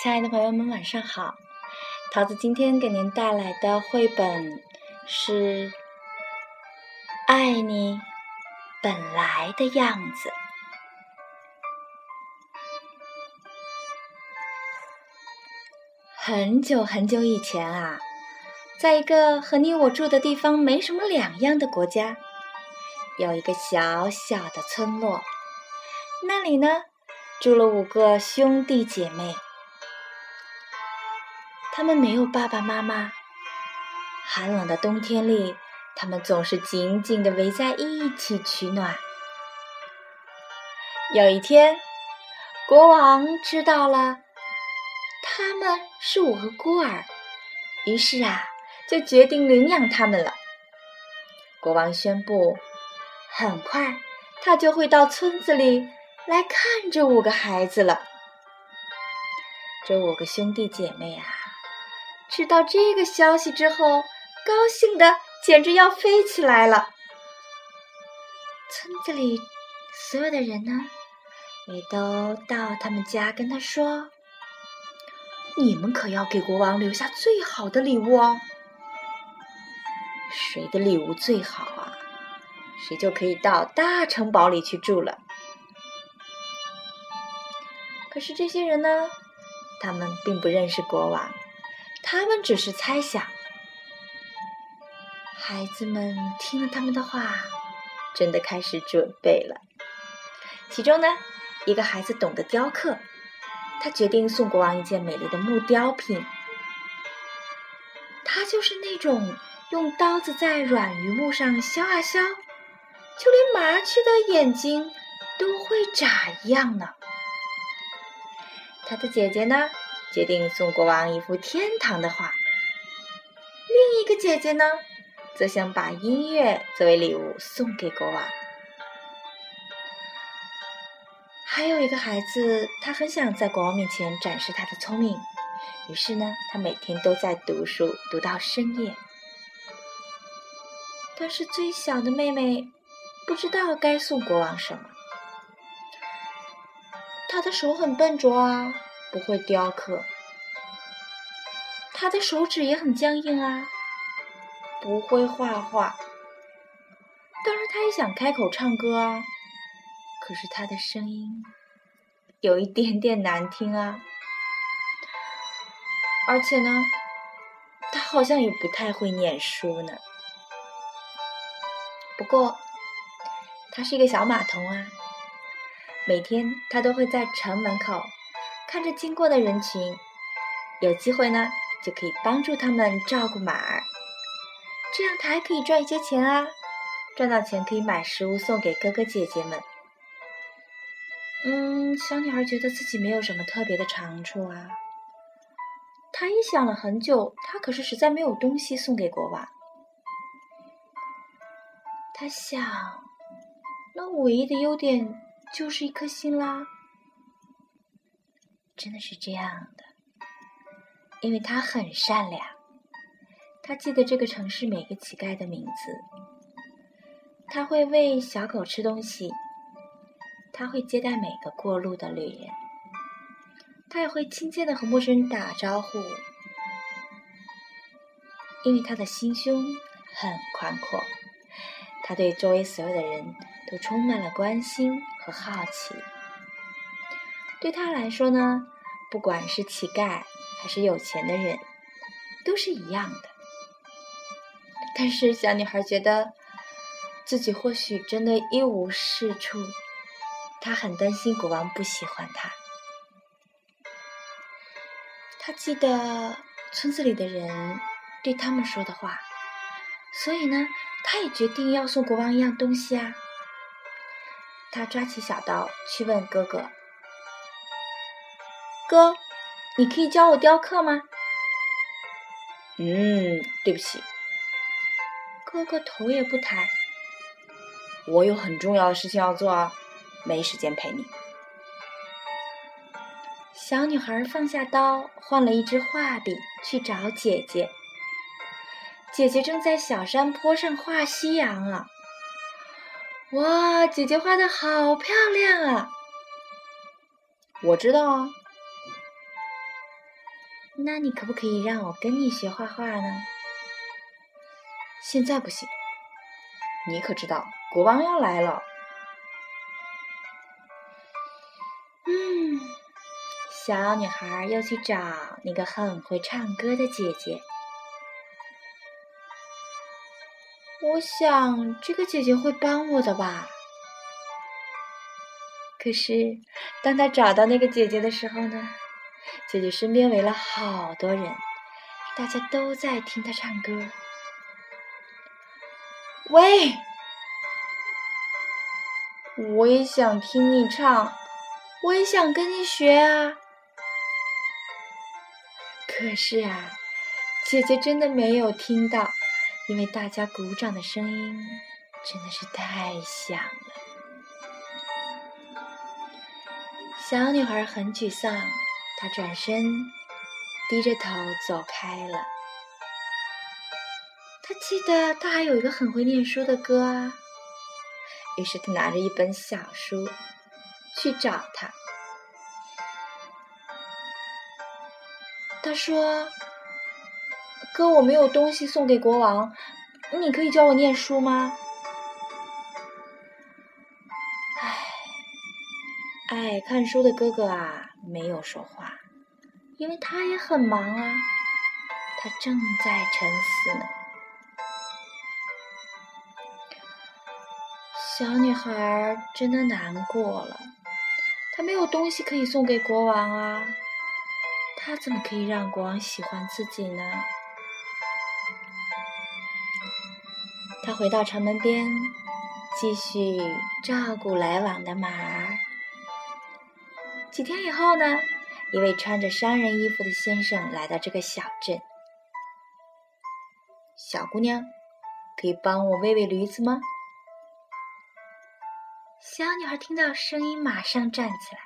亲爱的朋友们，晚上好！桃子今天给您带来的绘本是《爱你本来的样子》。很久很久以前啊，在一个和你我住的地方没什么两样的国家，有一个小小的村落，那里呢住了五个兄弟姐妹。他们没有爸爸妈妈，寒冷的冬天里，他们总是紧紧的围在一起取暖。有一天，国王知道了他们是五个孤儿，于是啊，就决定领养他们了。国王宣布，很快他就会到村子里来看这五个孩子了。这五个兄弟姐妹啊。知道这个消息之后，高兴的简直要飞起来了。村子里所有的人呢，也都到他们家跟他说：“你们可要给国王留下最好的礼物哦！谁的礼物最好啊，谁就可以到大城堡里去住了。”可是这些人呢，他们并不认识国王。他们只是猜想。孩子们听了他们的话，真的开始准备了。其中呢，一个孩子懂得雕刻，他决定送国王一件美丽的木雕品。他就是那种用刀子在软榆木上削啊削，就连麻雀的眼睛都会眨一样呢。他的姐姐呢？决定送国王一幅天堂的画。另一个姐姐呢，则想把音乐作为礼物送给国王。还有一个孩子，他很想在国王面前展示他的聪明，于是呢，他每天都在读书，读到深夜。但是最小的妹妹不知道该送国王什么，她的手很笨拙啊。不会雕刻，他的手指也很僵硬啊。不会画画，当然他也想开口唱歌啊。可是他的声音有一点点难听啊。而且呢，他好像也不太会念书呢。不过，他是一个小码头啊。每天他都会在城门口。看着经过的人群，有机会呢，就可以帮助他们照顾马儿，这样他还可以赚一些钱啊！赚到钱可以买食物送给哥哥姐姐们。嗯，小女孩觉得自己没有什么特别的长处啊。她也想了很久，她可是实在没有东西送给国王。她想，那唯一的优点就是一颗心啦。真的是这样的，因为他很善良，他记得这个城市每个乞丐的名字，他会喂小狗吃东西，他会接待每个过路的旅人，他也会亲切的和陌生人打招呼，因为他的心胸很宽阔，他对周围所有的人都充满了关心和好奇。对他来说呢，不管是乞丐还是有钱的人，都是一样的。但是小女孩觉得自己或许真的一无是处，她很担心国王不喜欢她。她记得村子里的人对他们说的话，所以呢，她也决定要送国王一样东西啊。她抓起小刀去问哥哥。哥，你可以教我雕刻吗？嗯，对不起。哥哥头也不抬。我有很重要的事情要做啊，没时间陪你。小女孩放下刀，换了一支画笔去找姐姐。姐姐正在小山坡上画夕阳啊！哇，姐姐画的好漂亮啊！我知道啊。那你可不可以让我跟你学画画呢？现在不行，你可知道国王要来了。嗯，小女孩要去找那个很会唱歌的姐姐。我想这个姐姐会帮我的吧。可是，当她找到那个姐姐的时候呢，姐姐身边围了好多人，大家都在听她唱歌。喂，我也想听你唱，我也想跟你学啊。可是啊，姐姐真的没有听到。因为大家鼓掌的声音真的是太响了，小女孩很沮丧，他转身低着头走开了。他记得他还有一个很会念书的哥啊，于是他拿着一本小书去找他。他说。哥，我没有东西送给国王，你可以教我念书吗？唉，爱看书的哥哥啊，没有说话，因为他也很忙啊，他正在沉思呢。小女孩真的难过了，她没有东西可以送给国王啊，她怎么可以让国王喜欢自己呢？他回到城门边，继续照顾来往的马儿。几天以后呢，一位穿着商人衣服的先生来到这个小镇。小姑娘，可以帮我喂喂驴子吗？小女孩听到声音，马上站起来。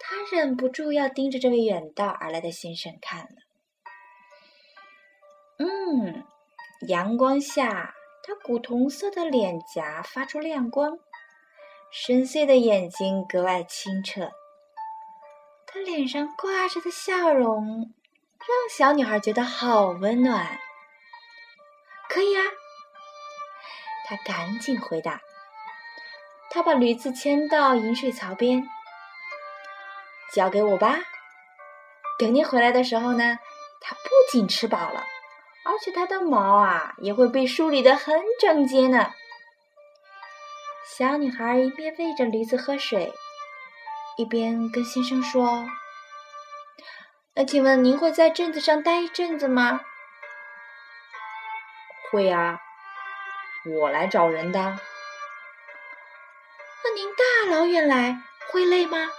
她忍不住要盯着这位远道而来的先生看了。嗯。阳光下，他古铜色的脸颊发出亮光，深邃的眼睛格外清澈。他脸上挂着的笑容，让小女孩觉得好温暖。可以啊，他赶紧回答。他把驴子牵到饮水槽边，交给我吧。等你回来的时候呢，它不仅吃饱了。而且它的毛啊也会被梳理的很整洁呢。小女孩一边喂着驴子喝水，一边跟先生说：“那请问您会在镇子上待一阵子吗？”“会啊，我来找人的。”“那您大老远来会累吗？”“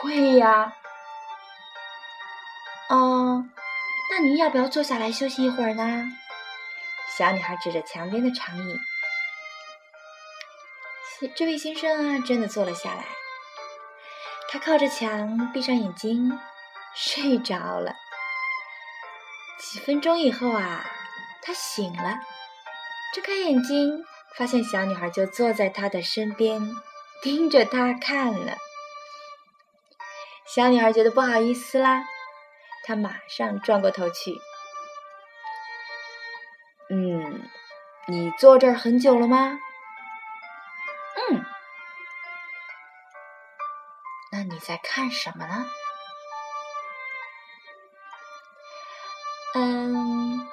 会呀。”“哦。”那您要不要坐下来休息一会儿呢？小女孩指着墙边的长椅。这位先生啊，真的坐了下来。他靠着墙，闭上眼睛，睡着了。几分钟以后啊，他醒了，睁开眼睛，发现小女孩就坐在他的身边，盯着他看呢。小女孩觉得不好意思啦。她马上转过头去。嗯，你坐这儿很久了吗？你在看什么呢？嗯，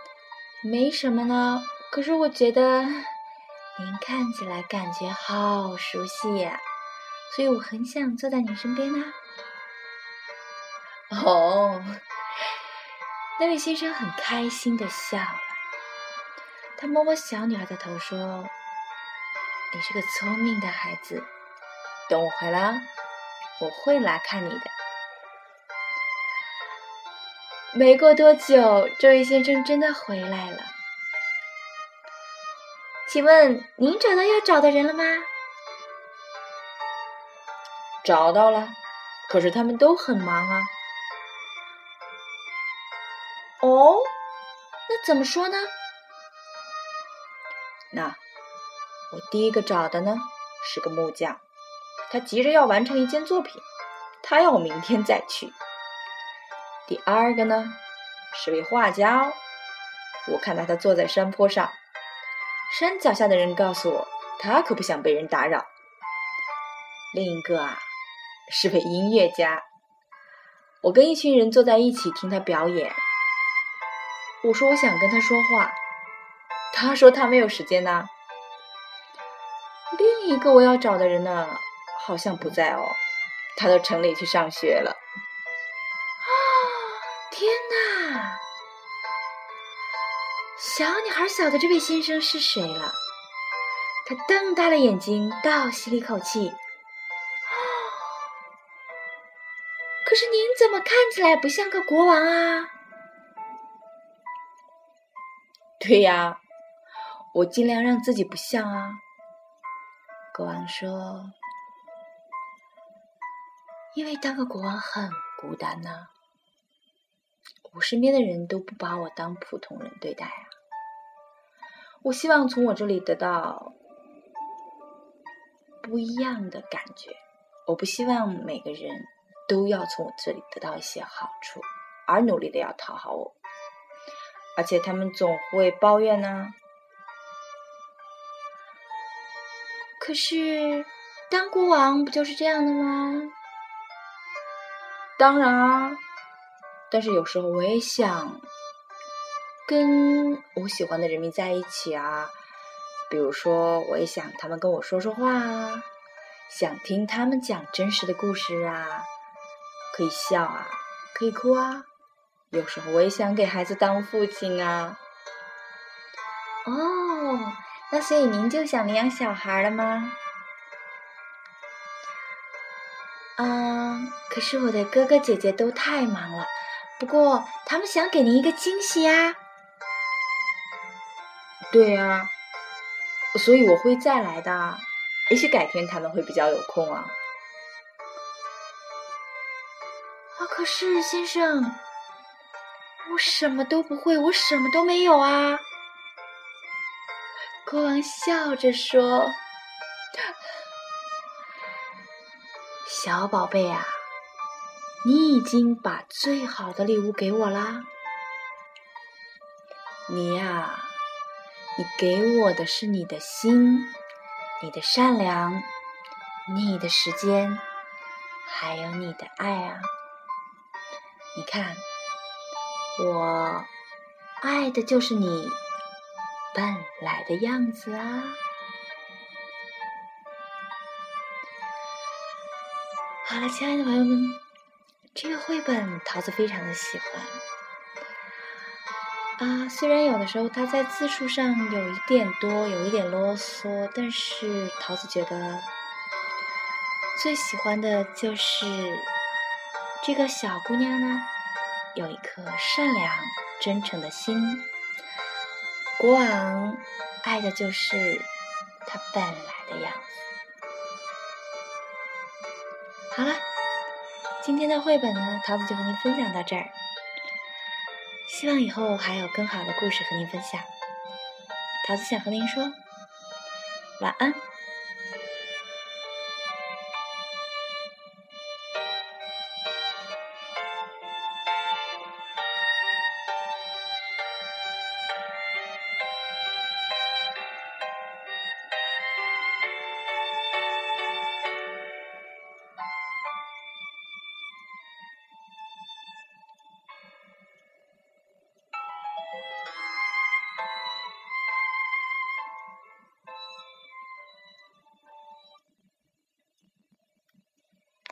没什么呢。可是我觉得您看起来感觉好熟悉呀，所以我很想坐在你身边呢。哦。那位先生很开心的笑了，他摸摸小女孩的头说：“你是个聪明的孩子，等我回来，我会来看你的。”没过多久，这位先生真的回来了。请问您找到要找的人了吗？找到了，可是他们都很忙啊。哦，那怎么说呢？那我第一个找的呢是个木匠，他急着要完成一件作品，他要明天再去。第二个呢，是位画家哦。我看到他坐在山坡上，山脚下的人告诉我，他可不想被人打扰。另一个啊，是位音乐家。我跟一群人坐在一起听他表演。我说我想跟他说话，他说他没有时间呐。另一个我要找的人呢，好像不在哦，他到城里去上学了。啊，天哪！小女孩晓得这位先生是谁了，她瞪大了眼睛，倒吸了一口气。可是您怎么看起来不像个国王啊？对呀，我尽量让自己不像啊。国王说：“因为当个国王很孤单呐，我身边的人都不把我当普通人对待啊。我希望从我这里得到不一样的感觉。我不希望每个人都要从我这里得到一些好处，而努力的要讨好我。”而且他们总会抱怨呢。可是，当国王不就是这样的吗？当然啊。但是有时候我也想跟我喜欢的人民在一起啊。比如说，我也想他们跟我说说话啊，想听他们讲真实的故事啊，可以笑啊，可以哭啊。有时候我也想给孩子当父亲啊。哦，那所以您就想领养小孩了吗？嗯，可是我的哥哥姐姐都太忙了。不过他们想给您一个惊喜呀。对呀，所以我会再来的。也许改天他们会比较有空啊。啊，可是先生。我什么都不会，我什么都没有啊！国王笑着说：“小宝贝啊，你已经把最好的礼物给我啦。你呀，你给我的是你的心，你的善良，你的时间，还有你的爱啊！你看。”我爱的就是你本来的样子啊！好了，亲爱的朋友们，这个绘本桃子非常的喜欢啊。虽然有的时候它在字数上有一点多，有一点啰嗦，但是桃子觉得最喜欢的就是这个小姑娘呢。有一颗善良、真诚的心，国王爱的就是他本来的样子。好了，今天的绘本呢，桃子就和您分享到这儿。希望以后还有更好的故事和您分享。桃子想和您说晚安。